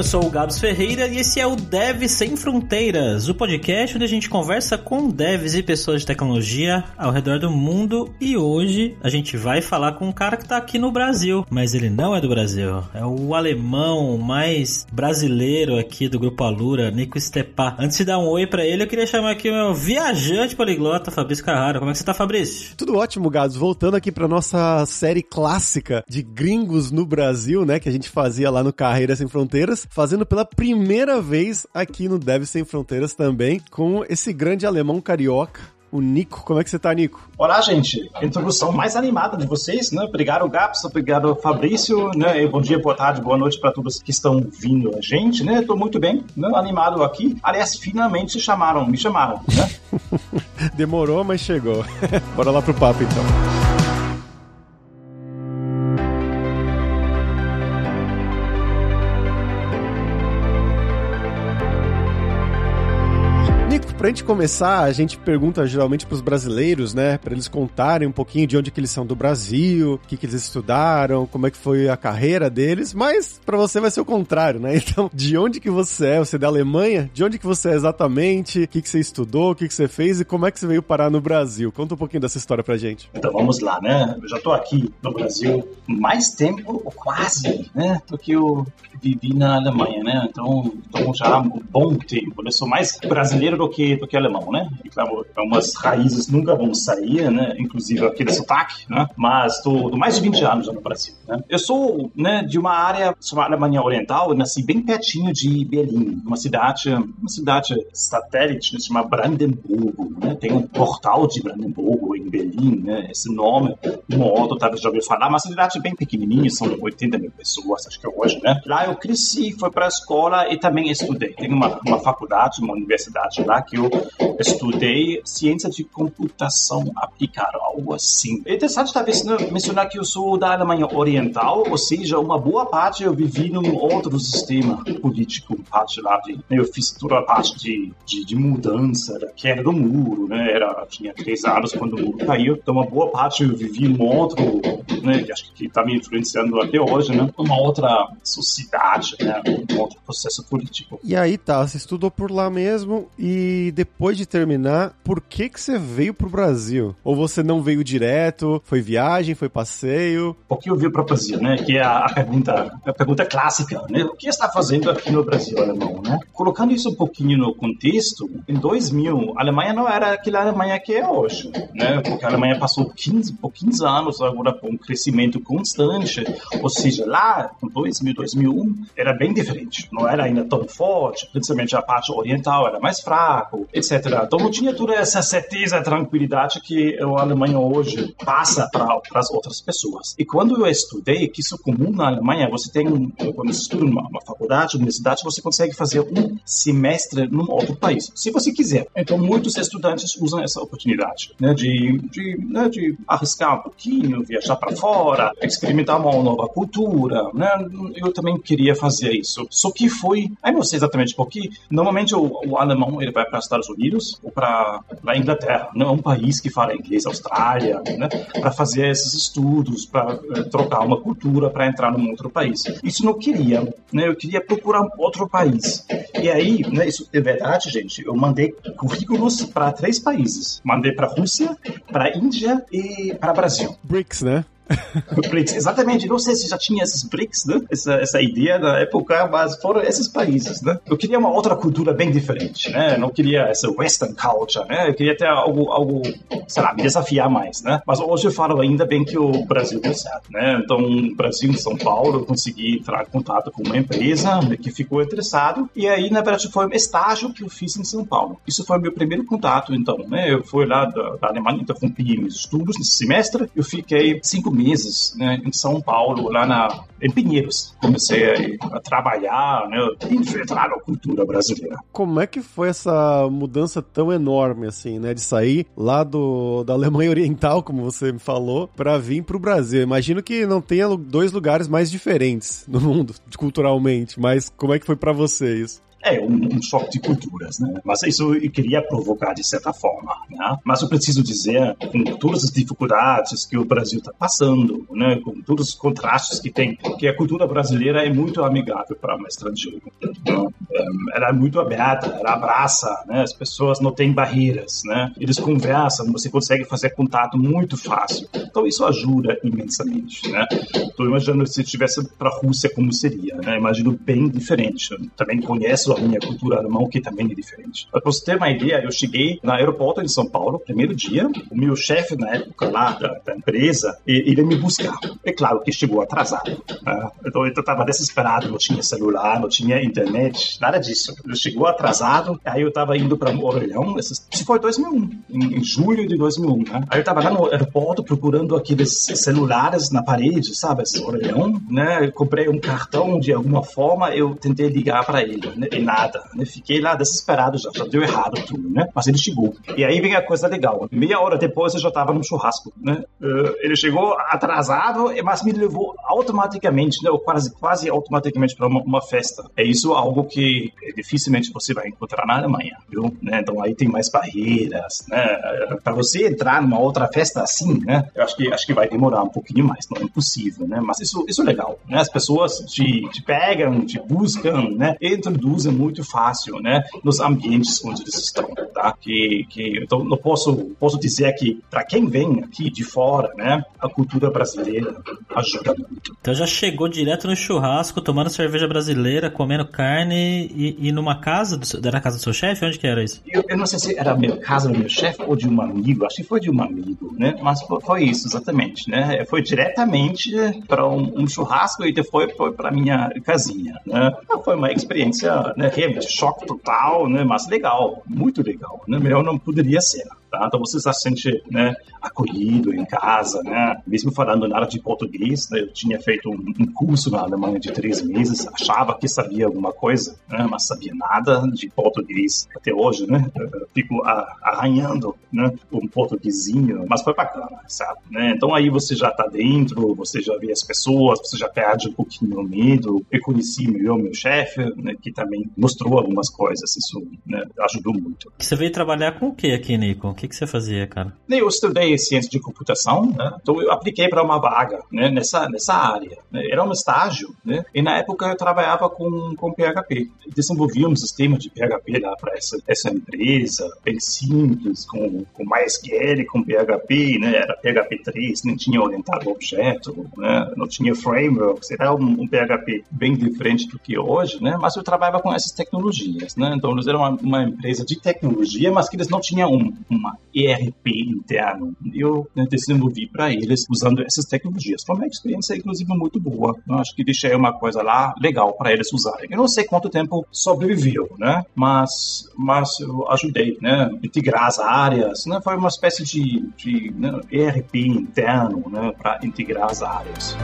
eu sou o Gabs Ferreira e esse é o Dev Sem Fronteiras, o podcast onde a gente conversa com devs e pessoas de tecnologia ao redor do mundo. E hoje a gente vai falar com um cara que tá aqui no Brasil, mas ele não é do Brasil, é o alemão mais brasileiro aqui do Grupo Alura, Nico Stepa. Antes de dar um oi para ele, eu queria chamar aqui o meu viajante poliglota, Fabrício Carrara. Como é que você tá, Fabrício? Tudo ótimo, Gabs. Voltando aqui pra nossa série clássica de gringos no Brasil, né, que a gente fazia lá no Carreira Sem Fronteiras, fazendo pela primeira vez aqui no Dev Sem Fronteiras também, com esse grande alemão carioca, o Nico. Como é que você tá, Nico? Olá, gente. Introdução mais animada de vocês, né? Obrigado, Gaps, obrigado, Fabrício, né? E bom dia, boa tarde, boa noite para todos que estão vindo a gente, né? Tô muito bem, né? Animado aqui. Aliás, finalmente chamaram, me chamaram, né? Demorou, mas chegou. Bora lá pro papo, então. Pra gente começar, a gente pergunta geralmente pros brasileiros, né? Pra eles contarem um pouquinho de onde que eles são do Brasil, o que que eles estudaram, como é que foi a carreira deles, mas para você vai ser o contrário, né? Então, de onde que você é? Você é da Alemanha? De onde que você é exatamente? O que que você estudou? O que que você fez? E como é que você veio parar no Brasil? Conta um pouquinho dessa história pra gente. Então vamos lá, né? Eu já tô aqui no Brasil mais tempo, ou quase, né? Do que eu vivi na Alemanha, né? Então, então já há um bom tempo. Eu sou mais brasileiro do que do que alemão, né? E claro, algumas raízes nunca vão sair, né? Inclusive aquele sotaque, né? Mas estou mais de 20 anos no Brasil, né? Eu sou, né, de uma área chamada Alemanha Oriental, nasci bem pertinho de Berlim, uma cidade, uma cidade satélite, né, chamada Brandenburgo, né? Tem um portal de Brandenburgo em Berlim, né? Esse nome, um outro talvez já ouviu falar, mas a cidade é bem pequenininha, são 80 mil pessoas, acho que é hoje, né? Lá eu cresci, fui para a escola e também estudei. Tem uma, uma faculdade, uma universidade lá que eu estudei ciência de computação aplicada, algo assim. É interessante talvez né, mencionar que eu sou da Alemanha Oriental, ou seja, uma boa parte eu vivi num outro sistema político, parte lá de, eu fiz toda a parte de, de, de, mudança, da queda do muro, né, era, tinha três anos quando o muro caiu, então uma boa parte eu vivi num outro, né, que acho que está me influenciando até hoje, né, uma outra sociedade, né, um outro processo político. E aí tá, você estudou por lá mesmo e depois de terminar, por que que você veio pro Brasil? Ou você não veio direto? Foi viagem? Foi passeio? Por que eu vim pro Brasil, né? Que é a, pergunta, a pergunta clássica, né? O que está fazendo aqui no Brasil, alemão, né? Colocando isso um pouquinho no contexto, em 2000, a Alemanha não era aquela Alemanha que é hoje, né? Porque a Alemanha passou 15, por 15 anos agora com um crescimento constante, ou seja, lá em 2000, 2001, era bem diferente. Não era ainda tão forte, principalmente a parte oriental era mais etc. Então não tinha toda essa certeza, tranquilidade que a Alemanha hoje passa para as outras pessoas. E quando eu estudei, que isso é comum na Alemanha, você tem, quando você estuda numa uma faculdade, universidade, você consegue fazer um semestre num outro país, se você quiser. Então muitos estudantes usam essa oportunidade, né, de, de, né, de arriscar um pouquinho, viajar para fora, experimentar uma nova cultura, né? Eu também queria fazer isso. Só que foi, aí não sei exatamente por que, normalmente o, o alemão ele vai para Estados Unidos ou para a Inglaterra, não é um país que fala inglês, Austrália, né, para fazer esses estudos, para é, trocar uma cultura, para entrar num outro país. Isso não queria, né, eu queria procurar outro país. E aí, né, isso é verdade, gente, eu mandei currículos para três países. Mandei para Rússia, para Índia e para Brasil. BRICS, né? BRICS, exatamente. Não sei se já tinha esses BRICS, né? Essa, essa ideia na época, mas foram esses países, né? Eu queria uma outra cultura bem diferente, né? Não queria essa Western culture, né? Eu queria ter algo, algo, sei lá, me desafiar mais, né? Mas hoje eu falo ainda bem que o Brasil deu certo, né? Então, Brasil, São Paulo, eu consegui entrar em contato com uma empresa que ficou interessado e aí, na verdade, foi um estágio que eu fiz em São Paulo. Isso foi meu primeiro contato, então, né? Eu fui lá da, da Alemanha, interrompi meus estudos nesse semestre, eu fiquei cinco meses né, em São Paulo, lá na, em Pinheiros. Comecei a, a trabalhar, né, infiltrar a cultura brasileira. Como é que foi essa mudança tão enorme, assim, né, de sair lá do, da Alemanha Oriental, como você me falou, para vir para o Brasil? Imagino que não tenha dois lugares mais diferentes no mundo, culturalmente, mas como é que foi para você isso? É um, um, choque de culturas, né? Mas isso eu queria provocar de certa forma, né? Mas eu preciso dizer, com todas as dificuldades que o Brasil está passando, né? Com todos os contrastes que tem, que a cultura brasileira é muito amigável para um estrangeiro. Né? Ela é muito aberta, ela abraça, né? As pessoas não têm barreiras, né? Eles conversam, você consegue fazer contato muito fácil. Então isso ajuda imensamente, né? Estou imaginando se estivesse para a Rússia como seria, né? Imagino bem diferente. Eu também conheço a minha cultura alemã, que também é diferente. Para você ter uma ideia, eu cheguei no aeroporto de São Paulo, primeiro dia, o meu chefe na época lá da, da empresa, ele me buscar. É claro que chegou atrasado. Né? Então eu estava desesperado, não tinha celular, não tinha internet, nada disso. Ele chegou atrasado, aí eu estava indo para Orelhão, isso foi 2001, em, em julho de 2001. Né? Aí eu estava lá no aeroporto procurando aqueles celulares na parede, sabe, esse Orelhão, né? Eu comprei um cartão de alguma forma, eu tentei ligar para ele, né? Nada. Né? Fiquei lá desesperado já, já deu errado tudo, né? Mas ele chegou. E aí vem a coisa legal. Meia hora depois eu já estava no churrasco, né? Uh, ele chegou atrasado, mas me levou automaticamente, né? Quase, quase automaticamente para uma, uma, festa. É isso algo que dificilmente você vai encontrar na Alemanha, viu? Né? Então aí tem mais barreiras, né? Para você entrar numa outra festa assim, né? Eu acho que acho que vai demorar um pouquinho mais, não é impossível, né? Mas isso isso é legal, né? As pessoas te, te pegam, te buscam, né? Introduzem muito fácil, né? Nos ambientes onde eles estão, tá? Que que então não posso posso dizer que para quem vem aqui de fora, né? A cultura brasileira ajuda muito. Então já chegou direto no churrasco, tomando cerveja brasileira, comendo carne e, e numa casa, do, era a casa do seu chefe? Onde que era isso? Eu, eu, não sei se era a minha casa do meu chefe ou de um amigo, acho que foi de um amigo, né? Mas foi, foi isso, exatamente, né? Foi diretamente para um, um, churrasco e depois foi para minha casinha, né? Foi uma experiência, né? Realmente, choque total, né? Mas legal, muito legal, né? Melhor não poderia ser. Tá? Então você se sente né, acolhido em casa, né? Mesmo falando nada de português, né? eu tinha feito um, curso na Alemanha de três meses, achava que sabia alguma coisa, né? Mas sabia nada de português até hoje, né? Eu fico arranhando, né? Um portuguesinho, mas foi bacana, sabe? Né? Então aí você já está dentro, você já vê as pessoas, você já perde um pouquinho o medo. Eu conheci melhor meu chefe, né? Que também mostrou algumas coisas, isso né? ajudou muito. Você veio trabalhar com o que aqui, Nico? Que, que você fazia, cara? Eu estudei ciência de computação, né? Então eu apliquei para uma vaga né? nessa, nessa área. Né? Era um estágio, né? E na época eu trabalhava com, com PHP. Desenvolvia um sistema de PHP lá para essa, essa empresa, bem simples, com, com MySQL, com PHP, né? Era PHP 3, não tinha orientado objeto, né? Não tinha frameworks, era um, um PHP bem diferente do que hoje, né? Mas eu trabalhava com essas tecnologias, né? Então eles eram uma, uma empresa de tecnologia, mas que eles não tinham um, uma ERP interno. Eu né, desenvolvi para eles usando essas tecnologias. Foi uma experiência, inclusive, muito boa. Eu acho que deixei uma coisa lá legal para eles usarem. Eu não sei quanto tempo sobreviveu, né? Mas, mas eu ajudei, né? Integrar as áreas, né? Foi uma espécie de, de né, ERP interno, né? Para integrar as áreas.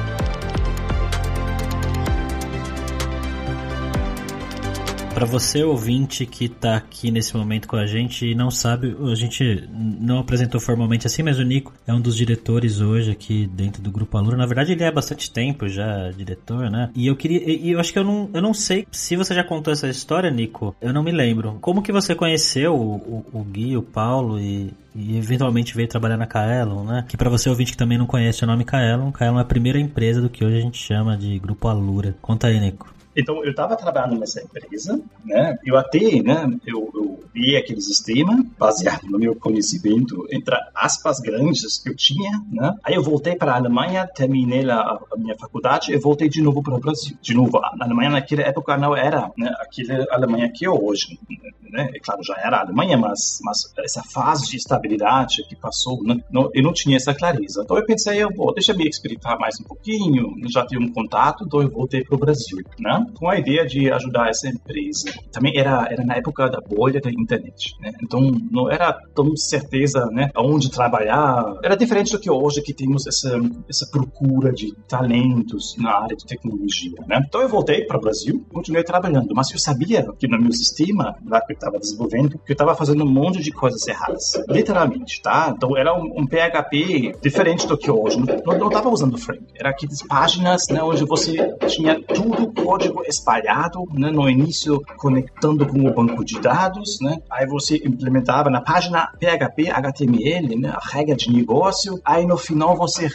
Para você ouvinte que tá aqui nesse momento com a gente e não sabe, a gente não apresentou formalmente assim, mas o Nico é um dos diretores hoje aqui dentro do Grupo Alura. Na verdade, ele é há bastante tempo já diretor, né? E eu queria, e eu acho que eu não, eu não sei se você já contou essa história, Nico. Eu não me lembro. Como que você conheceu o, o, o Gui, o Paulo e, e eventualmente veio trabalhar na Kaelon, né? Que para você ouvinte que também não conhece o nome Kaelon, Kaelon é a primeira empresa do que hoje a gente chama de Grupo Alura. Conta aí, Nico. Então, eu estava trabalhando nessa empresa, né? Eu até, né? Eu, eu vi aquele sistema baseado no meu conhecimento, entre aspas grandes que eu tinha, né? Aí eu voltei para a Alemanha, terminei a, a minha faculdade e voltei de novo para o Brasil. De novo, a Alemanha naquela época não era né, aquela Alemanha que é hoje, né? É claro, já era a Alemanha, mas, mas essa fase de estabilidade que passou, né? Não, eu não tinha essa clareza. Então eu pensei, eu vou, deixa eu me explicar mais um pouquinho, já tenho um contato, então eu voltei para o Brasil, né? Com a ideia de ajudar essa empresa. Também era, era na época da bolha da internet, né? Então não era tão certeza, né, aonde trabalhar. Era diferente do que hoje que temos essa essa procura de talentos na área de tecnologia, né? Então eu voltei para o Brasil, continuei trabalhando, mas eu sabia que no meu sistema lá que eu estava desenvolvendo, que eu estava fazendo um monte de coisas erradas, literalmente, tá? Então era um, um PHP diferente do que hoje. Não estava usando frame. Era aquelas páginas, né, onde você tinha tudo código código espalhado, né, no início conectando com o banco de dados, né? Aí você implementava na página PHP, HTML, né, a regra de negócio. Aí no final você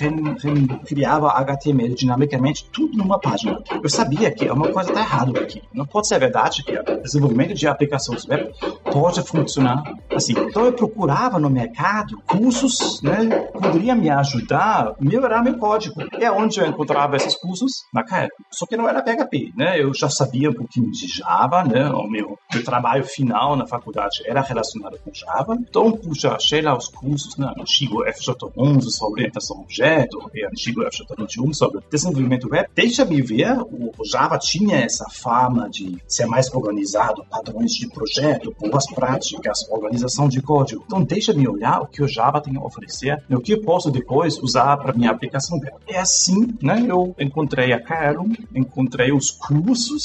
criava HTML dinamicamente, tudo numa página. Eu sabia que uma coisa está errada aqui. Não pode ser verdade que o desenvolvimento de aplicações web pode funcionar assim. Então eu procurava no mercado cursos, né, poderia me ajudar a melhorar meu código. É onde eu encontrava esses cursos na Kaelo. Só que não era PHP, né? Eu já sabia um pouquinho de Java, né? O meu, meu trabalho final na faculdade era relacionado com Java. Então, puxa, achei lá os cursos, né? Antigo FJ11 sobre orientação a objeto, e antigo FJ21 sobre desenvolvimento web. Deixa-me ver, o Java tinha essa fama de ser mais organizado, padrões de projeto, boas práticas, organização de código. Então, deixa-me olhar o que o Java tem a oferecer e o que eu posso depois usar para minha aplicação web. É assim, né? Eu encontrei a Kaelum, encontrei os cursos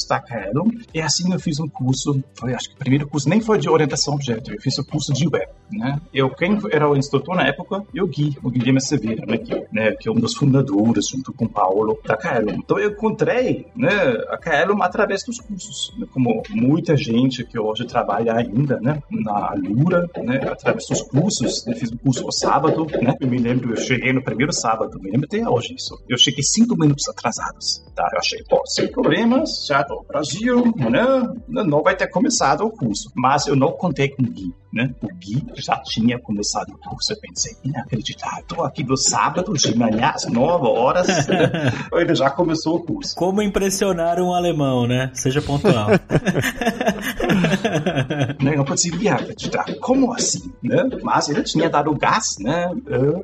da Kaelum, e assim eu fiz um curso, foi acho que o primeiro curso nem foi de orientação a objeto, eu fiz o curso de web, né? Eu, quem era o instrutor na época, eu Gui, o Guilherme Severo, né? Que, né, que é um dos fundadores, junto com o Paulo, da Kaelum. Então eu encontrei, né, a Kaelum através dos cursos, né? como muita gente que hoje trabalha ainda, né, na Lura, né, através dos cursos, eu fiz um curso no sábado, né? Eu me lembro, eu cheguei no primeiro sábado, me lembro até hoje isso. Eu cheguei cinco minutos atrasados, tá? Eu achei, pô, sem problemas, já no Brasil, né? Não vai ter começado o curso. Mas eu não contei com Gui, né? O Gui já tinha começado o curso. Eu pensei, inacreditável, tô aqui no sábado de manhã, às nove horas, né? ele já começou o curso. Como impressionar um alemão, né? Seja pontual. não conseguia acreditar. Como assim, né? Mas ele tinha dado gás, né?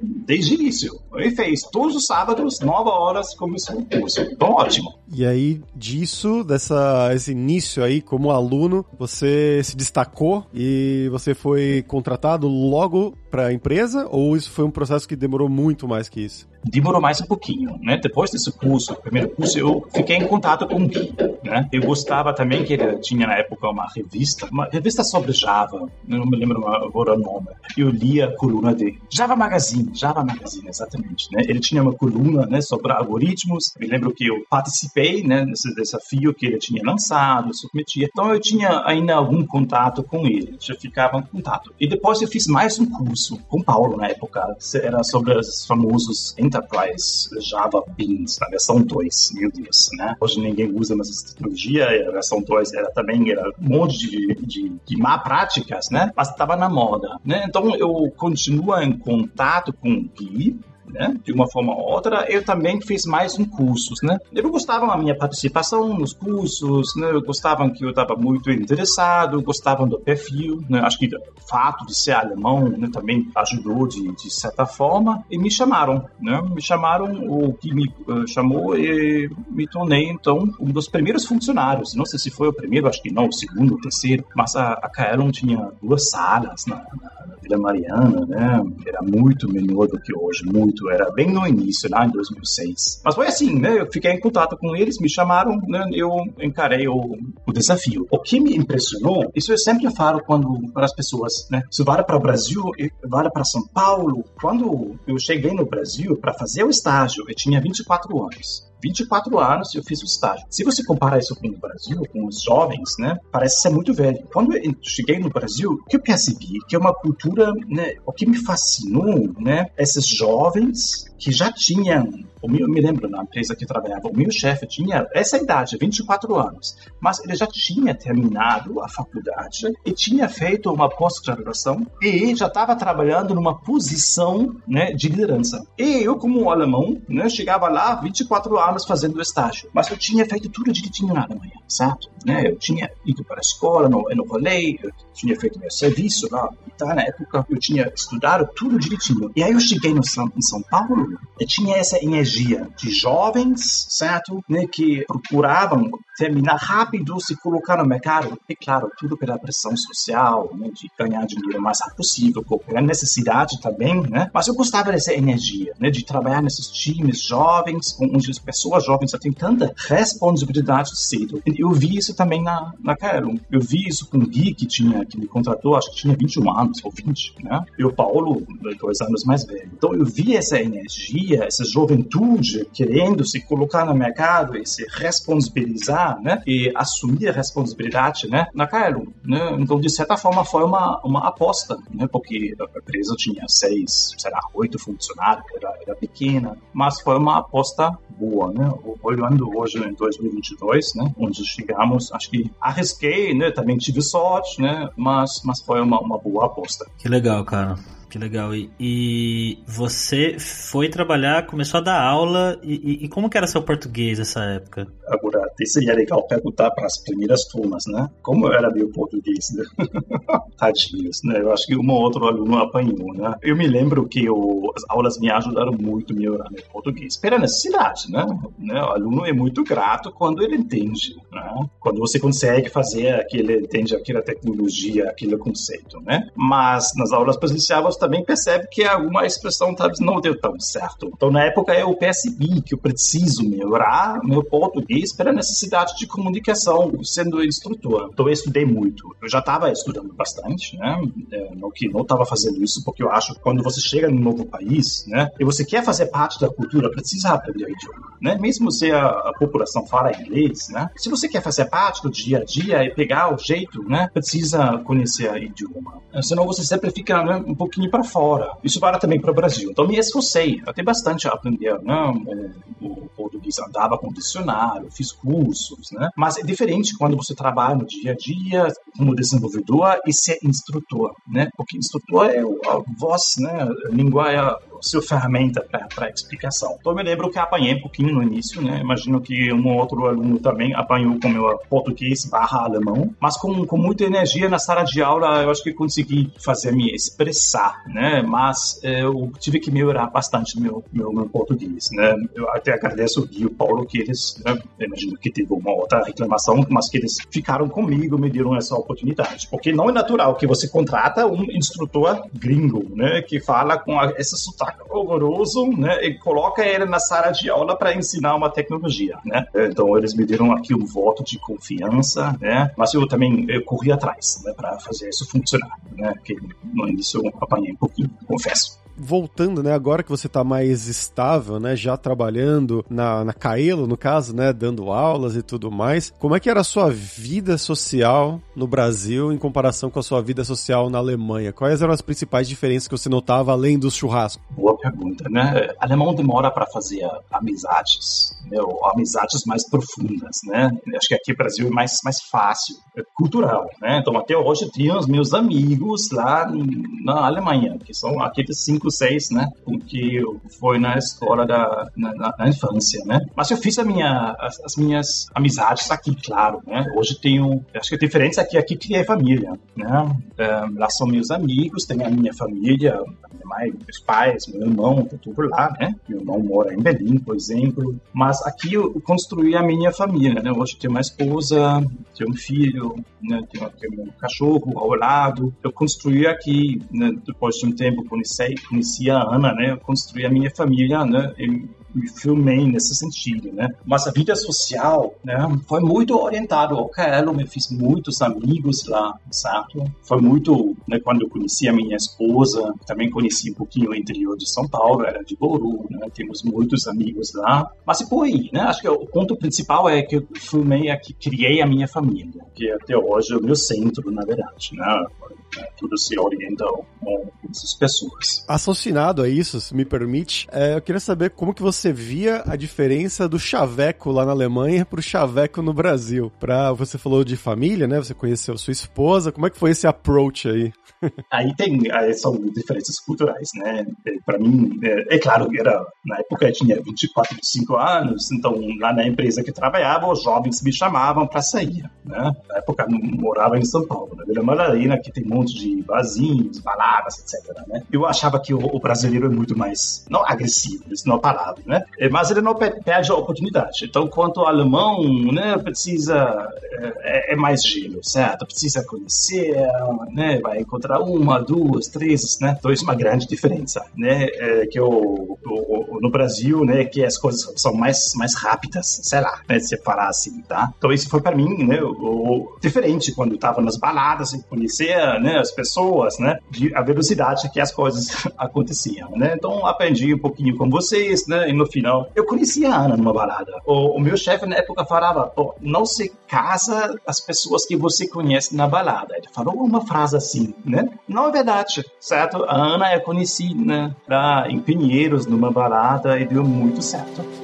Desde o início. Ele fez todos os sábados, nove horas, começou o curso. Então, ótimo. E aí, disso, dessa, esse início aí, como aluno, você se destacou e você foi contratado logo para a empresa? Ou isso foi um processo que demorou muito mais que isso? demorou mais um pouquinho, né? Depois desse curso, primeiro curso, eu fiquei em contato com o Gui, né? Eu gostava também que ele tinha na época uma revista, uma revista sobre Java, não me lembro agora o nome. Eu lia a coluna dele, Java Magazine, Java Magazine, exatamente, né? Ele tinha uma coluna, né, sobre algoritmos. Me lembro que eu participei, né, nesse desafio que ele tinha lançado, submetia. Então eu tinha ainda algum contato com ele, já ficava em contato. E depois eu fiz mais um curso com o Paulo na época, era sobre os famosos Enterprise Java Beans, na versão 2, meu Deus, né? Hoje ninguém usa mais essa tecnologia, a versão 2 era também era um monte de, de, de má práticas, né? Mas estava na moda, né? Então eu continuo em contato com o Gui, né? De uma forma ou outra, eu também fiz mais um cursos, né? Eu gostava da minha participação nos cursos, né? Eu gostava que eu estava muito interessado, gostavam do perfil, né? Acho que o fato de ser alemão, né, também ajudou de, de certa forma e me chamaram, né? Me chamaram, o que me uh, chamou e me tornei então um dos primeiros funcionários. Não sei se foi o primeiro, acho que não, o segundo, o terceiro, mas a, a tinha duas salas na, na Vila Mariana, né? Era muito menor do que hoje, muito. Era bem no início, lá em 2006. Mas foi assim, né? Eu fiquei em contato com eles, me chamaram, né? Eu encarei o, o desafio. O que me impressionou, isso eu sempre falo quando para as pessoas, né? Se vale para o Brasil, vale para São Paulo. Quando eu cheguei no Brasil para fazer o estágio, eu tinha 24 anos. 24 anos eu fiz o estágio. Se você comparar isso com o Brasil, com os jovens, né, parece ser muito velho. Quando eu cheguei no Brasil, o que eu percebi que é uma cultura, né, o que me fascinou, né, esses jovens que já tinham o meu, eu me lembro na empresa que trabalhava, o meu chefe tinha essa idade, 24 anos, mas ele já tinha terminado a faculdade e tinha feito uma pós-graduação e já estava trabalhando numa posição né, de liderança. E eu, como alemão, né, chegava lá 24 anos fazendo estágio, mas eu tinha feito tudo direitinho na Alemanha, certo? Né? Eu tinha ido para a escola, no, no eu tinha feito meu serviço lá, então na época eu tinha estudado tudo direitinho. E aí eu cheguei no em São Paulo, eu tinha essa energia energia de jovens, certo? Né, que procuravam terminar rápido, se colocar no mercado. E claro, tudo pela pressão social, né, de ganhar dinheiro o mais rápido possível, pela necessidade também, né? Mas eu gostava dessa energia, né, de trabalhar nesses times jovens, onde as pessoas jovens já têm tanta responsabilidade cedo. Eu vi isso também na, na Cairo. Eu vi isso com o Gui, que, tinha, que me contratou, acho que tinha 21 anos, ou 20, né? E o Paulo, dois anos mais velho. Então eu vi essa energia essa juventude querendo se colocar no mercado e se responsabilizar, né? E assumir a responsabilidade, né? Na Kaelum, né? Então, de certa forma, foi uma, uma aposta, né? Porque a empresa tinha seis, sei lá, oito funcionários, era, era pequena, mas foi uma aposta boa, né? Olhando hoje em 2022, né? Onde chegamos, acho que arrisquei, né? Também tive sorte, né? Mas, mas foi uma, uma boa aposta. Que legal, cara. Que legal. E, e, você foi trabalhar, começou a dar aula, e, e, como que era seu português nessa época? Agora, seria legal perguntar para as primeiras turmas, né? Como era meu português, né? Tadinhos, né? Eu acho que um ou outro aluno apanhou, né? Eu me lembro que as aulas me ajudaram muito a melhorar meu português. Pela necessidade, né? né? O aluno é muito grato quando ele entende, né? Quando você consegue fazer aquele, entende aquela tecnologia, aquele conceito, né? Mas nas aulas presenciais também percebe que alguma expressão talvez não deu tão certo. Então, na época, eu percebi que eu preciso melhorar meu português pela necessidade de comunicação, sendo instrutor. Então, eu estudei muito. Eu já estava estudando bastante, né? É, no que não estava fazendo isso, porque eu acho que quando você chega num novo país, né? E você quer fazer parte da cultura, precisa aprender o idioma, né? Mesmo se a, a população fala inglês, né? Se você quer fazer parte do dia a dia e pegar o jeito, né? Precisa conhecer o idioma. Senão você sempre fica né, um pouquinho para fora. Isso vale também para o Brasil. Então me esforcei, até bastante a aprender, né? O, português andava com dicionário, fiz cursos, né? Mas é diferente quando você trabalha no dia a dia como desenvolvedor e ser instrutor, né? Porque instrutor é a voz, né? A língua é a sua ferramenta para explicação. Então, eu me lembro que apanhei um pouquinho no início, né? Imagino que um ou outro aluno também apanhou com meu português barra alemão, mas com, com muita energia na sala de aula, eu acho que consegui fazer me expressar, né? Mas eh, eu tive que melhorar bastante meu, meu, meu português, né? Eu até agradeço o Gui e o Paulo que eles, né? imagino que teve uma outra reclamação, mas que eles ficaram comigo, me deram essa oportunidade. Porque não é natural que você contrata um instrutor gringo, né? Que fala com a, esse sotaque horroroso, né? E coloca ele na sala de aula para ensinar uma tecnologia, né? Então eles me deram aqui um voto de confiança, né? Mas eu também eu corri atrás, né? Para fazer isso funcionar, né? Que no início eu apanhei um pouquinho, confesso voltando, né, agora que você está mais estável, né, já trabalhando na, na Caelo, no caso, né, dando aulas e tudo mais, como é que era a sua vida social no Brasil em comparação com a sua vida social na Alemanha? Quais eram as principais diferenças que você notava além dos churrascos? Boa pergunta, né? Alemão demora para fazer amizades, ou amizades mais profundas, né? Acho que aqui no Brasil é mais, mais fácil, é cultural, né? Então, até hoje, tenho os meus amigos lá na Alemanha, que são aqueles cinco 6, né? Porque foi na escola da na, na, infância, né? Mas eu fiz a minha, as, as, minhas amizades aqui, claro, né? Hoje tenho, acho que a diferença é que aqui criei família, né? Um, lá são meus amigos, tem a minha família, minha mãe, meus pais, meu irmão, tá tudo lá, né? Meu irmão mora em Berlim, por exemplo. Mas aqui eu construí a minha família, né? Hoje tenho uma esposa, tenho um filho, né? Tenho, tenho um cachorro ao lado. Eu construí aqui, né? Depois de um tempo, conheci, conheci a Ana, né? Eu construí a minha família, né? me filmei nesse sentido, né? Mas a vida social, né, foi muito orientado ao Kaelo, me fiz muitos amigos lá, certo? Foi muito, né, quando eu conheci a minha esposa, também conheci um pouquinho o interior de São Paulo, era de Boru, né? Temos muitos amigos lá. Mas e por aí, né? Acho que o ponto principal é que eu filmei aqui, criei a minha família, que até hoje é o meu centro, na verdade, né? Tudo se orienta com essas pessoas. Associado a isso, se me permite, é, eu queria saber como que você via a diferença do chaveco lá na Alemanha pro chaveco no Brasil. Pra, você falou de família, né? Você conheceu sua esposa, como é que foi esse approach aí? aí tem, aí são diferenças culturais, né? É, Para mim, é, é, claro, era, na época eu tinha 24, 25 anos, então lá na empresa que trabalhava, os jovens me chamavam para sair, né? Na época eu morava em São Paulo, na Vila Madalena, que tem um monte de barzinhos, baladas, etc, né? Eu achava que o, o, brasileiro é muito mais, não agressivo, isso não é palavra, né? É, mas ele não perde a oportunidade. Então, quanto o alemão, né, precisa, é, é mais gelo, certo? Precisa conhecer, né? Vai encontrar uma, duas, três, né? Então isso é uma grande diferença, né? É que o, o, no Brasil, né, que as coisas são mais mais rápidas, sei lá, né, se falar assim, tá? Então isso foi para mim, né, o, diferente quando eu nas baladas conhecer, né, né, as pessoas, né, de, a velocidade que as coisas aconteciam, né? Então aprendi um pouquinho com vocês, né? E no final eu conheci a Ana numa balada. O, o meu chefe na época falava, não se casa as pessoas que você conhece na balada. Ele falou uma frase assim, né? Não é verdade, certo? A Ana eu conheci, né, lá em Pinheiros numa balada e deu muito certo.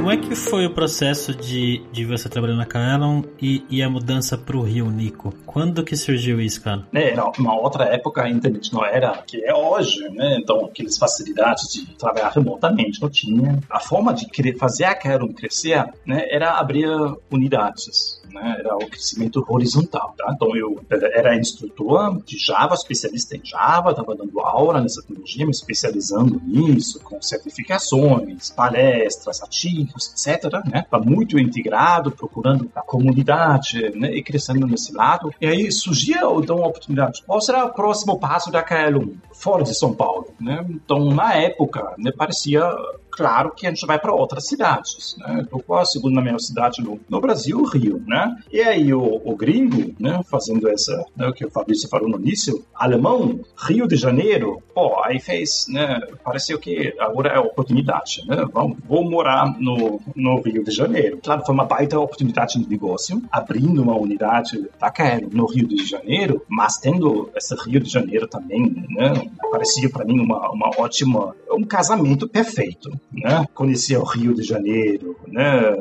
Como é que foi o processo de, de você trabalhar na Kaelon e, e a mudança para o Rio Nico? Quando que surgiu isso, cara? É, era uma outra época a internet não era que é hoje, né? Então, aquelas facilidades de trabalhar remotamente não tinha. A forma de fazer a Kaelon crescer né, era abrir unidades né? Era o crescimento horizontal, tá? Então eu era instrutor de Java, especialista em Java, estava dando aula nessa tecnologia, me especializando nisso, com certificações, palestras, artigos, etc, né? Estava muito integrado, procurando a comunidade, né? E crescendo nesse lado. E aí surgia então a oportunidade. Qual será o próximo passo da KL1 fora de São Paulo, né? Então na época, né, parecia claro que a gente vai para outras cidades, né? Então, qual a segunda maior cidade no, no Brasil? Rio, né? E aí o, o gringo, né, fazendo essa, né, o que o Fabrício falou no início, alemão, Rio de Janeiro, pô, aí fez, né, pareceu que agora é oportunidade, né? Vamos, vou morar no, no Rio de Janeiro. Claro, foi uma baita oportunidade de negócio, abrindo uma unidade da Quero no Rio de Janeiro, mas tendo esse Rio de Janeiro também, né, parecia para mim uma, uma ótima, um casamento perfeito né? Conhecer o Rio de Janeiro, né?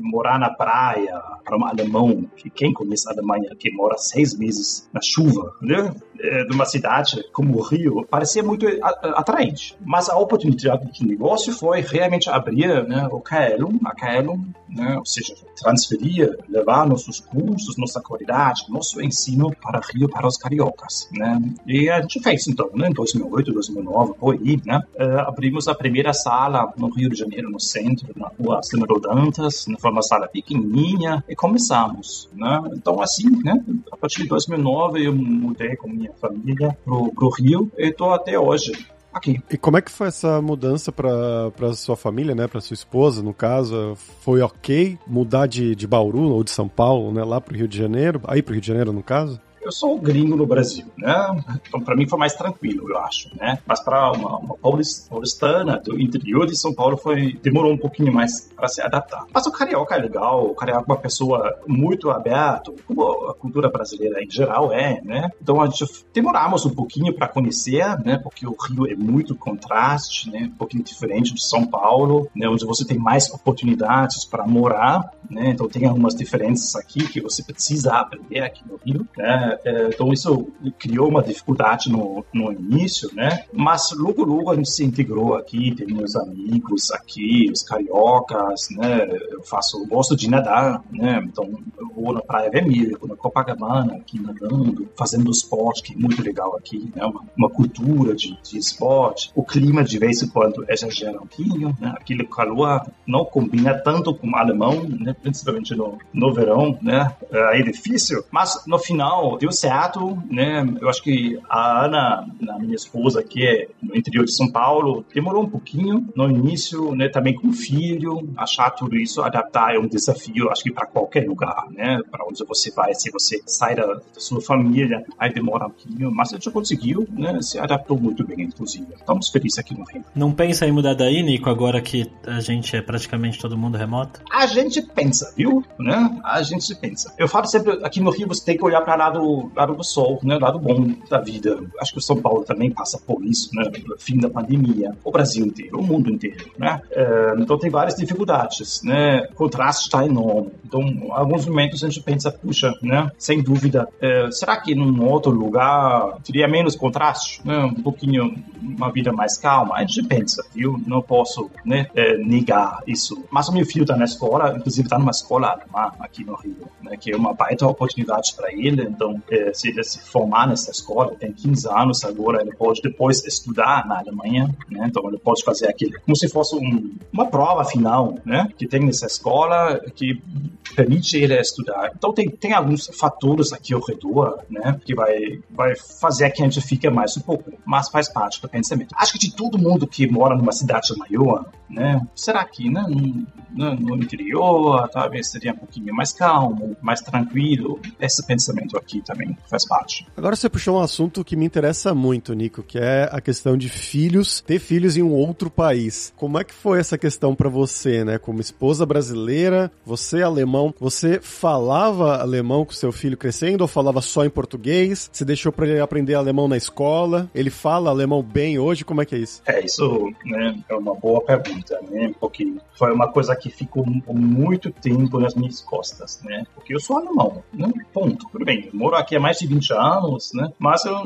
Morar na praia para um alemão, que quem conhece a Alemanha, que mora seis meses na chuva, né? É, de uma cidade como o Rio, parecia muito atraente. Mas a oportunidade de negócio foi realmente abrir né, o KL, a KL, né? ou seja, transferir, levar nossos cursos, nossa qualidade, nosso ensino para Rio, para os cariocas. Né? E a gente fez então, né, em 2008, 2009, por aí, né? Uh, abrimos a primeira sala no Rio de Janeiro, no centro, na rua Cinema Dantas, foi uma sala pequenininha, e começamos, né? Então, assim, né? A partir de 2009, eu mudei com minha família pro, pro Rio, e estou até hoje aqui. E como é que foi essa mudança para sua família, né, para sua esposa, no caso? Foi ok mudar de, de Bauru ou de São Paulo, né, lá pro Rio de Janeiro, aí pro Rio de Janeiro, no caso? Eu sou gringo no Brasil, né? Então, para mim foi mais tranquilo, eu acho, né? Mas para uma, uma paulistana do interior de São Paulo foi demorou um pouquinho mais para se adaptar. Mas o carioca é legal, o carioca é uma pessoa muito aberto, como a cultura brasileira em geral é, né? Então a gente demoramos um pouquinho para conhecer, né? Porque o Rio é muito contraste, né? Um pouquinho diferente de São Paulo, né? Onde você tem mais oportunidades para morar, né? Então tem algumas diferenças aqui que você precisa aprender aqui no Rio, né? É, então isso criou uma dificuldade no, no início, né? Mas logo, logo a gente se integrou aqui, tem meus amigos aqui, os cariocas, né? Eu faço, eu gosto de nadar, né? Então eu vou na Praia Vermelha, na Copacabana, aqui nadando, fazendo esporte, que é muito legal aqui, né? Uma, uma cultura de, de esporte. O clima de vez em quando exagera um pouquinho, né? Aquele calor não combina tanto com o alemão, né? Principalmente no, no verão, né? É, é difícil, mas no final deu certo, né? Eu acho que a Ana, a minha esposa, que é no interior de São Paulo, demorou um pouquinho no início, né? Também com filho, achar tudo isso, adaptar é um desafio, acho que para qualquer lugar, né? Para onde você vai, se você sai da, da, sua família, aí demora um pouquinho, mas a gente conseguiu, né? Se adaptou muito bem, inclusive. Estamos felizes aqui no Rio. Não pensa em mudar daí, Nico, agora que a gente é praticamente todo mundo remoto? A gente pensa, viu? Né? A gente pensa. Eu falo sempre, aqui no Rio você tem que olhar para lado lado, do sol, né? Lado bom da vida. Acho que o São Paulo também passa por isso, né? Fim da pandemia. O Brasil inteiro, o mundo inteiro, né? É, então tem várias dificuldades, né? O contraste está enorme. Então, alguns momentos a gente pensa, puxa, né? Sem dúvida, é, será que num outro lugar teria menos contraste, né? Um pouquinho, uma vida mais calma? A gente pensa, viu? Não posso, né? É, negar isso. Mas o meu filho está na escola, inclusive está numa escola alemã aqui no Rio, né? Que é uma baita oportunidade para ele. Então, é, se ele se formar nessa escola, tem 15 anos agora, ele pode depois estudar na Alemanha, né? Então ele pode fazer aquilo como se fosse um, uma prova final, né? Que tem nessa escola que permite ele estudar. Então tem, tem alguns fatores aqui ao redor, né? Que vai, vai fazer que a gente fique mais um pouco, mas faz parte do pensamento. Acho que de todo mundo que mora numa cidade maior, né? Será que, né? No, no interior, talvez seria um pouquinho mais calmo, mais tranquilo. Esse pensamento aqui também faz parte. Agora você puxou um assunto que me interessa muito, Nico, que é a questão de filhos, ter filhos em um outro país. Como é que foi essa questão para você, né? Como esposa brasileira, você alemão, você falava alemão com seu filho crescendo ou falava só em português? Você deixou para ele aprender alemão na escola? Ele fala alemão bem hoje? Como é que é isso? É, isso né, é uma boa pergunta, né? Porque foi uma coisa que ficou muito tempo nas minhas costas, né? Porque eu sou alemão, né? Ponto. Tudo bem, eu moro aqui há mais de 20 anos, né? Mas eu,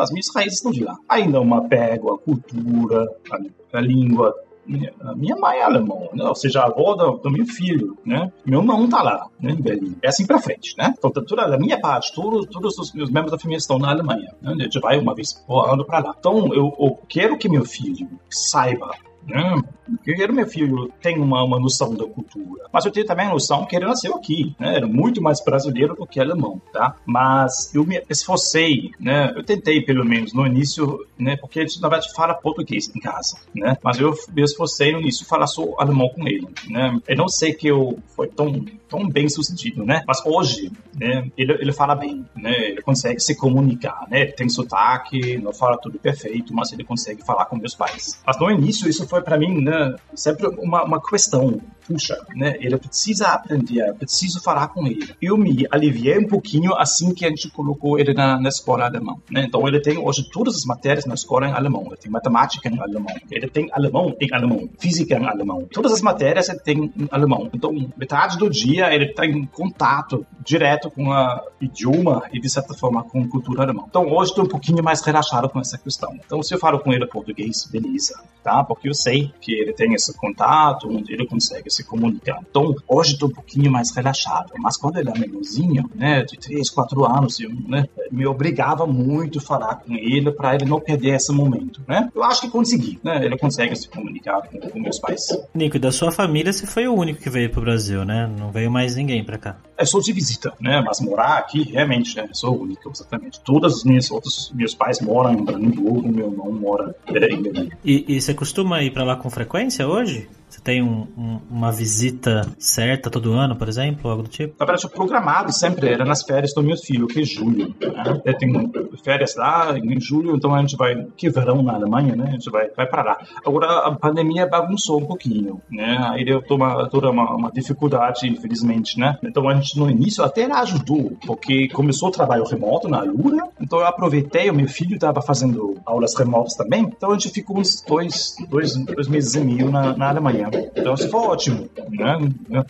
as minhas raízes estão de lá. Ainda uma pego a cultura, a, a língua, minha, minha mãe é alemã, né? ou seja, a avó do, do, meu filho, né? Meu irmão tá lá, né, em Berlim. É assim pra frente, né? Então, toda a minha parte, todos, todos os meus membros da família estão na Alemanha, né? A gente vai uma vez por ano pra lá. Então, eu, eu quero que meu filho saiba né? Quero meu filho tem uma, uma noção da cultura, mas eu tenho também a noção que ele nasceu aqui, né? Era muito mais brasileiro do que alemão, tá? Mas eu me esforcei, né? Eu tentei pelo menos no início, né? Porque gente na verdade fala português em casa, né? Mas eu me esforcei no início falar só alemão com ele, né? Eu não sei que eu foi tão tão bem sucedido, né? Mas hoje, né? Ele, ele fala bem, né? Ele consegue se comunicar, né? Ele tem sotaque, não fala tudo perfeito, mas ele consegue falar com meus pais. Mas no início isso foi para mim, né? Sempre uma, uma questão puxa, né? Ele precisa aprender, preciso falar com ele. Eu me aliviei um pouquinho assim que a gente colocou ele na, na escola alemã, né? Então ele tem hoje todas as matérias na escola em alemão. Ele tem matemática em alemão, ele tem alemão em alemão, física em alemão. Todas as matérias ele tem em alemão. Então metade do dia ele está em contato direto com a idioma e de certa forma com a cultura alemã. Então hoje estou um pouquinho mais relaxado com essa questão. Então se eu falo com ele português, beleza, tá? Porque eu sei que ele tem esse contato, ele consegue se comunicar. Então, hoje estou um pouquinho mais relaxado. Mas quando ele é menorzinho, né, de 3, 4 anos, eu, né, me obrigava muito a falar com ele para ele não perder esse momento, né? Eu acho que consegui, né? Ele consegue se comunicar com, com meus pais. Nico, e da sua família você foi o único que veio para o Brasil, né? Não veio mais ninguém para cá. Eu sou de visita, né? Mas morar aqui, realmente, né? Eu sou o único, exatamente. Todos os meus outros meus pais moram em Brandenburgo, meu irmão mora em Berlim. E, e você costuma ir para lá com frequência hoje? Você tem um, um, uma visita certa todo ano, por exemplo, algo do tipo? Na verdade, programado sempre era nas férias do meu filho, que é julho. Né? Eu tenho férias lá em julho, então a gente vai, que verão na Alemanha, né? A gente vai, vai para lá. Agora, a pandemia bagunçou um pouquinho, né? Aí deu toda uma, uma dificuldade, infelizmente, né? Então a gente no início até ajudou, porque começou o trabalho remoto na Lura, então eu aproveitei, o meu filho estava fazendo aulas remotas também, então a gente ficou uns dois, dois, dois meses e meio na, na Alemanha. Então isso foi ótimo, né?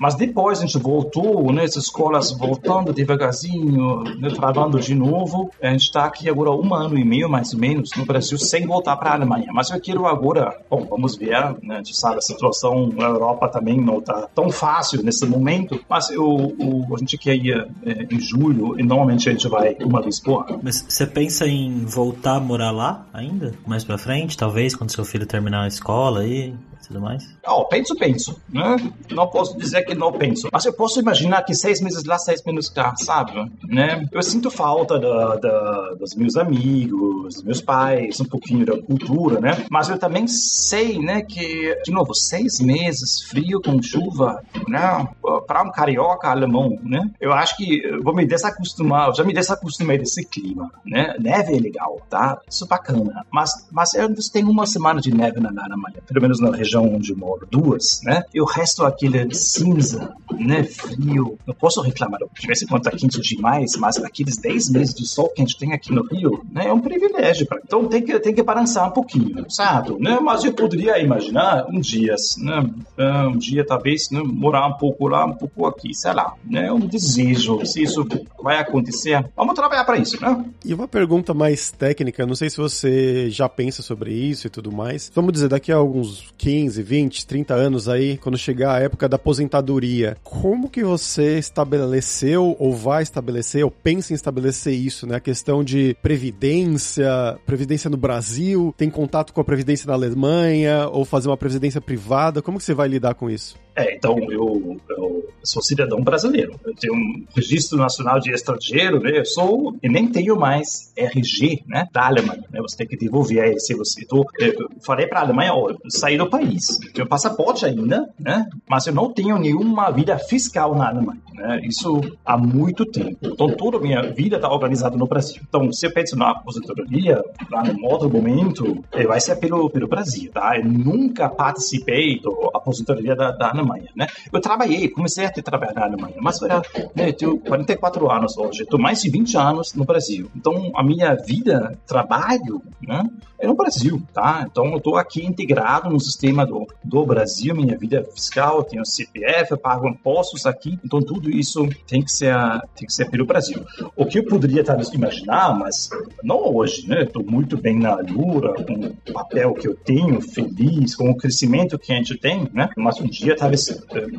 Mas depois a gente voltou, né? As escolas voltando devagarzinho, né? travando de novo. A gente está aqui agora um ano e meio, mais ou menos, no Brasil, sem voltar para a Alemanha. Mas eu quero agora, bom, vamos ver, né? A gente sabe a situação na Europa também não está tão fácil nesse momento, mas eu, eu a gente quer ir é, em julho e normalmente a gente vai uma vez por ano. Mas você pensa em voltar a morar lá ainda? Mais para frente, talvez, quando seu filho terminar a escola aí? Tudo mais? Oh, penso, penso. Né? Não posso dizer que não penso. Mas eu posso imaginar que seis meses lá, seis meses cá, sabe? Né? Eu sinto falta da, da, dos meus amigos, dos meus pais, um pouquinho da cultura, né? Mas eu também sei, né, que, de novo, seis meses frio com chuva, né? Para um carioca alemão, né? Eu acho que vou me desacostumar, já me desacostumei desse clima, né? Neve é legal, tá? Isso é bacana. Mas, mas eu tenho uma semana de neve na Alemanha, pelo menos na região onde moro, duas, né? E o resto aquele cinza, né? Frio. Não posso reclamar. De vez em tá quente demais, mas aqueles 10 meses de sol que a gente tem aqui no Rio, né? É um privilégio. Pra... Então tem que, tem que balançar um pouquinho, sabe? Né? Mas eu poderia imaginar um dia, né? Um dia talvez né? morar um pouco lá, um pouco aqui, sei lá. Né? Um desejo. Se isso vai acontecer, vamos trabalhar para isso, né? E uma pergunta mais técnica, não sei se você já pensa sobre isso e tudo mais. Vamos dizer, daqui a alguns 15, 20, 30 anos aí, quando chegar a época da aposentadoria, como que você estabeleceu ou vai estabelecer ou pensa em estabelecer isso, né? A questão de previdência, previdência no Brasil, tem contato com a previdência na Alemanha ou fazer uma previdência privada, como que você vai lidar com isso? É, então eu, eu, sou cidadão brasileiro. Eu tenho um registro nacional de estrangeiro, né? Eu sou e nem tenho mais RG, né? Da Alemanha, né? Você tem que devolver aí se você. Tô, eu falei para a Alemanha, ó, sair do país. Tenho passaporte ainda, né? Mas eu não tenho nenhuma vida fiscal na Alemanha, né? Isso há muito tempo. Então toda a minha vida está organizada no Brasil. Então se eu na aposentadoria, lá num outro momento, eh, vai ser pelo pelo Brasil, tá? Eu nunca participei da aposentadoria da, da Alemanha. Alemanha, né? Eu trabalhei, comecei a trabalhar na Alemanha, mas era, né, eu tenho 44 anos hoje, estou mais de 20 anos no Brasil. Então, a minha vida, trabalho, né, é no Brasil, tá? Então, eu estou aqui integrado no sistema do, do Brasil, minha vida fiscal, eu tenho CPF, pago impostos aqui, então tudo isso tem que ser, tem que ser pelo Brasil. O que eu poderia talvez imaginar, mas não hoje, né? Estou muito bem na Lura, com o papel que eu tenho, feliz, com o crescimento que a gente tem, né? Mas um dia talvez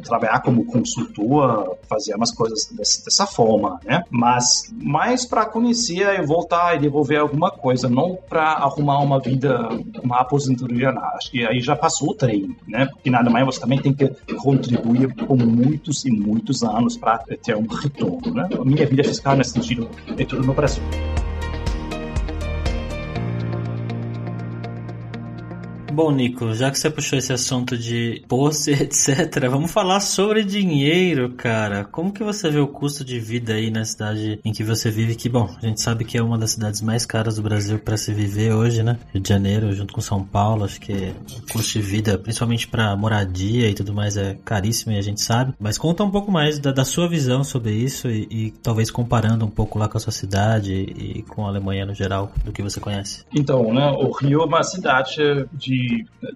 trabalhar como consultor, fazer umas coisas dessa forma, né? Mas mais para conhecer e voltar e devolver alguma coisa, não para arrumar uma vida, uma aposentadoria. Não. Acho que aí já passou o trem, né? Porque nada mais você também tem que contribuir por muitos e muitos anos para ter um retorno, né? A minha vida fiscal nesse sentido é tudo no Brasil. Bom, Nico, já que você puxou esse assunto de posse, etc., vamos falar sobre dinheiro, cara. Como que você vê o custo de vida aí na cidade em que você vive? Que, bom, a gente sabe que é uma das cidades mais caras do Brasil para se viver hoje, né? Rio de Janeiro, junto com São Paulo, acho que o custo de vida, principalmente para moradia e tudo mais, é caríssimo e a gente sabe. Mas conta um pouco mais da, da sua visão sobre isso e, e, talvez comparando um pouco lá com a sua cidade e, e com a Alemanha no geral, do que você conhece. Então, né, o Rio é uma cidade de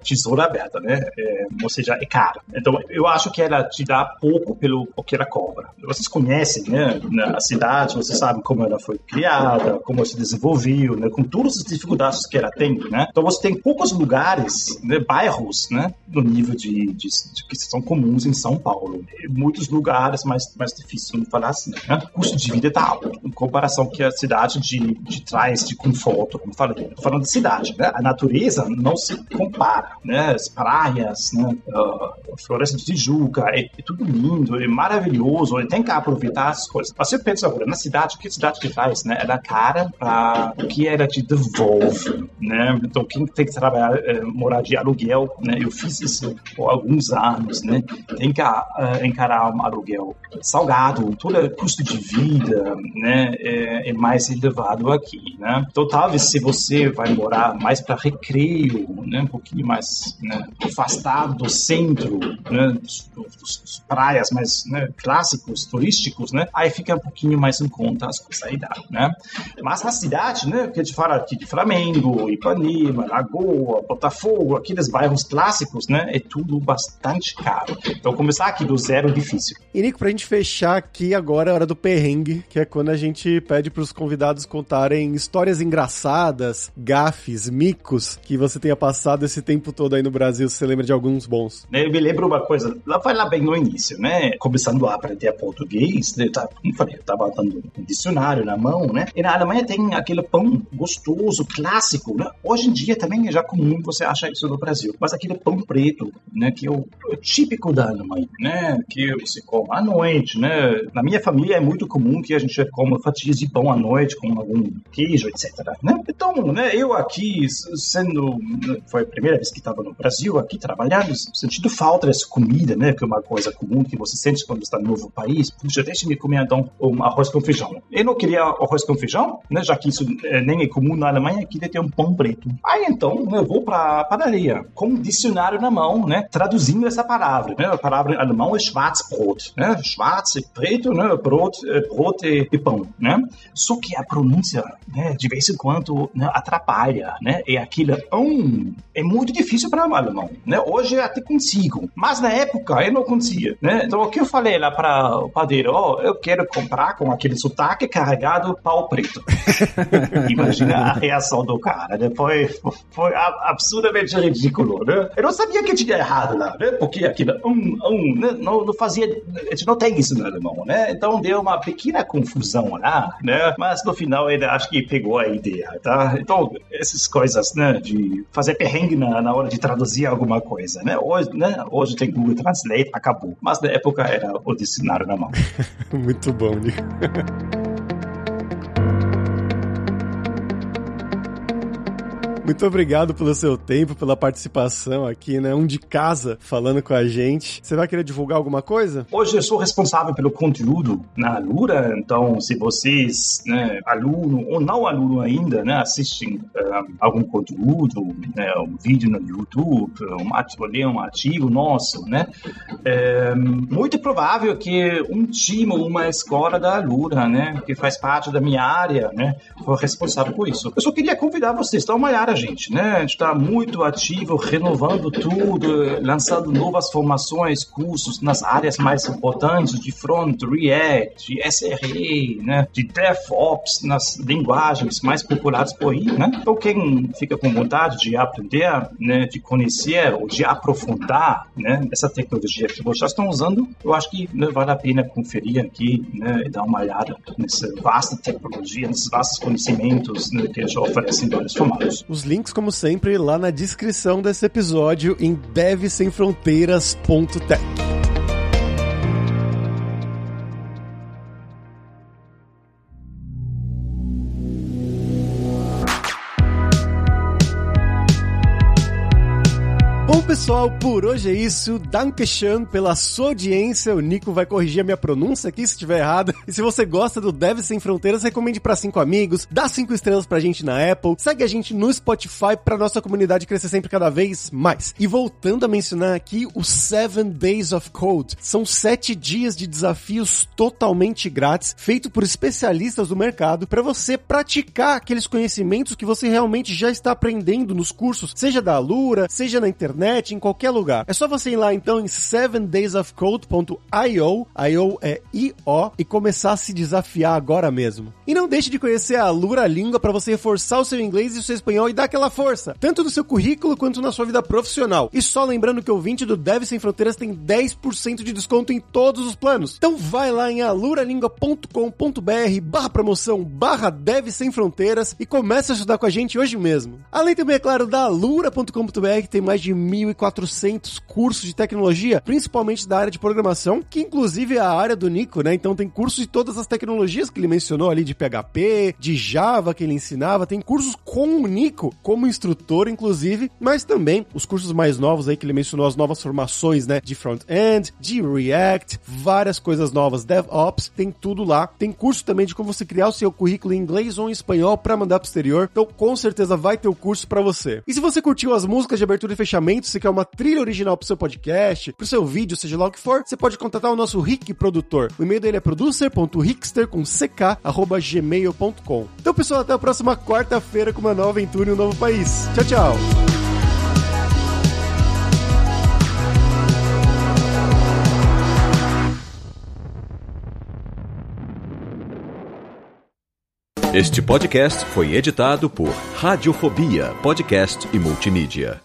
tesoura aberta, né? É, ou seja, é caro. Então, eu acho que ela te dá pouco pelo o que ela cobra. Vocês conhecem, né? A cidade, vocês sabem como ela foi criada, como se desenvolveu, né? Com todas as dificuldades que ela tem, né? Então, você tem poucos lugares, né? bairros, né? No nível de, de, de que são comuns em São Paulo. Muitos lugares mais, mais difícil de falar assim, né? O custo de vida está alto, em comparação que a cidade de, de trás de conforto, como falei. Estou falando de cidade, né? A natureza não se compara, né? As praias, né? Uh, Floresta de Tijuca, é, é, tudo lindo, é maravilhoso, tem que aproveitar as coisas. Mas você pensa agora, na cidade, o que a cidade te faz, né? Ela é cara para o que ela te devolve, né? Então, quem tem que trabalhar, é, morar de aluguel, né? Eu fiz isso por alguns anos, né? Tem que uh, encarar um aluguel salgado, todo o custo de vida, né? É, é mais elevado aqui, né? Então, talvez se você vai morar mais para recreio, né? Um pouquinho mais né, afastado do centro, né, dos, dos, dos, praias mais né, clássicos, turísticos, né, aí fica um pouquinho mais em conta as coisas aí dá, né? Mas na cidade, né, que a gente fala aqui de Flamengo, Ipanema, Lagoa, Botafogo, aqueles bairros clássicos, né, é tudo bastante caro. Então começar aqui do zero é difícil. E Nico, pra gente fechar aqui agora é a hora do perrengue, que é quando a gente pede pros convidados contarem histórias engraçadas, gafes, micos que você tenha passado passado esse tempo todo aí no Brasil, você lembra de alguns bons? Eu me lembro uma coisa, lá foi lá bem no início, né? Começando a aprender português, né? Tá, como falei, eu tava dando um dicionário na mão, né? E na Alemanha tem aquele pão gostoso, clássico, né? Hoje em dia também é já comum você achar isso no Brasil, mas aquele pão preto, né? Que é o, o típico da Alemanha, né? Que você come à noite, né? Na minha família é muito comum que a gente coma fatias de pão à noite com algum queijo, etc, né? Então, né? Eu aqui, sendo... Foi a primeira vez que estava no Brasil, aqui trabalhando, sentindo falta dessa comida, né? Que é uma coisa comum que você sente quando está no novo país. Puxa, deixa-me comer então um arroz com feijão. Eu não queria arroz com feijão, né? Já que isso é, nem é comum na Alemanha, queria ter um pão preto. Aí então, eu vou para a padaria com um dicionário na mão, né? Traduzindo essa palavra, né? A palavra em alemão é Schwarzbrot, né? Schwarz é preto, né? Brot, é, brot é, pão, né? Só que a pronúncia, né? De vez em quando, né, atrapalha, né? É aquele um é muito difícil para um alemão, né? Hoje eu até consigo, mas na época eu não conseguia, né? Então o que eu falei lá para o padeiro, oh, eu quero comprar com aquele sotaque carregado pau preto. Imagina a reação do cara, né? Foi, foi absurdamente ridículo, né? Eu não sabia que tinha errado lá, né? Porque aquilo, um, um, né? não, não fazia, a gente não tem isso no alemão, né? Então deu uma pequena confusão lá, né? Mas no final ele acho que pegou a ideia, tá? Então essas coisas, né? De fazer perrengue na, na hora de traduzir alguma coisa, né? Hoje, né? Hoje tem Google Translate, acabou. Mas na época era o dicionário na mão. Muito bom, Nico. Muito obrigado pelo seu tempo, pela participação aqui, né? Um de casa falando com a gente. Você vai querer divulgar alguma coisa? Hoje eu sou responsável pelo conteúdo na Lura, então se vocês, né, aluno ou não aluno ainda, né, assistem um, algum conteúdo, né, um vídeo no YouTube, um artigo, um artigo nosso, né, é muito provável que um time ou uma escola da Lura, né, que faz parte da minha área, né, for responsável por isso. Eu só queria convidar vocês, dá uma olhada gente, né? A gente está muito ativo, renovando tudo, lançando novas formações, cursos nas áreas mais importantes de front, React, de SRE, né? De DevOps, nas linguagens mais populares por aí, né? Então quem fica com vontade de aprender, né? De conhecer ou de aprofundar, né? Essa tecnologia que vocês estão usando, eu acho que né, vale a pena conferir aqui, né? E dar uma olhada nessa vasta tecnologia, nesses vastos conhecimentos né, que a gente oferece vários formatos. Os links, como sempre, lá na descrição desse episódio em devsemfronteiras.tech. pessoal, por hoje é isso. Dankeschön pela sua audiência. O Nico vai corrigir a minha pronúncia aqui se estiver errado. E se você gosta do Deve Sem Fronteiras, recomende para cinco amigos, dá cinco estrelas pra gente na Apple, segue a gente no Spotify pra nossa comunidade crescer sempre cada vez mais. E voltando a mencionar aqui o Seven Days of Code. São sete dias de desafios totalmente grátis, feito por especialistas do mercado, para você praticar aqueles conhecimentos que você realmente já está aprendendo nos cursos, seja da Alura, seja na internet, internet, em qualquer lugar. É só você ir lá então em 7daysofcode.io, IO é IO, e começar a se desafiar agora mesmo. E não deixe de conhecer a Lura Língua para você reforçar o seu inglês e o seu espanhol e dar aquela força, tanto no seu currículo quanto na sua vida profissional. E só lembrando que o ouvinte do Deve Sem Fronteiras tem 10% de desconto em todos os planos. Então vai lá em aluralingua.com.br barra promoção barra Deve Sem Fronteiras e começa a estudar com a gente hoje mesmo. Além também, é claro, da alura.com.br que tem mais de 1.400 400 cursos de tecnologia, principalmente da área de programação, que inclusive é a área do Nico, né? Então tem cursos de todas as tecnologias que ele mencionou ali, de PHP, de Java que ele ensinava, tem cursos com o Nico como instrutor, inclusive, mas também os cursos mais novos aí que ele mencionou, as novas formações, né? De front-end, de React, várias coisas novas, DevOps, tem tudo lá. Tem curso também de como você criar o seu currículo em inglês ou em espanhol para mandar pro exterior. Então, com certeza vai ter o curso para você. E se você curtiu as músicas de abertura e fechamento, se quer uma trilha original pro seu podcast, pro seu vídeo, seja lá o que for, você pode contatar o nosso Rick produtor. O e-mail dele é producer.rickster. Então, pessoal, até a próxima quarta-feira com uma nova aventura em um novo país. Tchau, tchau. Este podcast foi editado por Radiofobia, podcast e multimídia.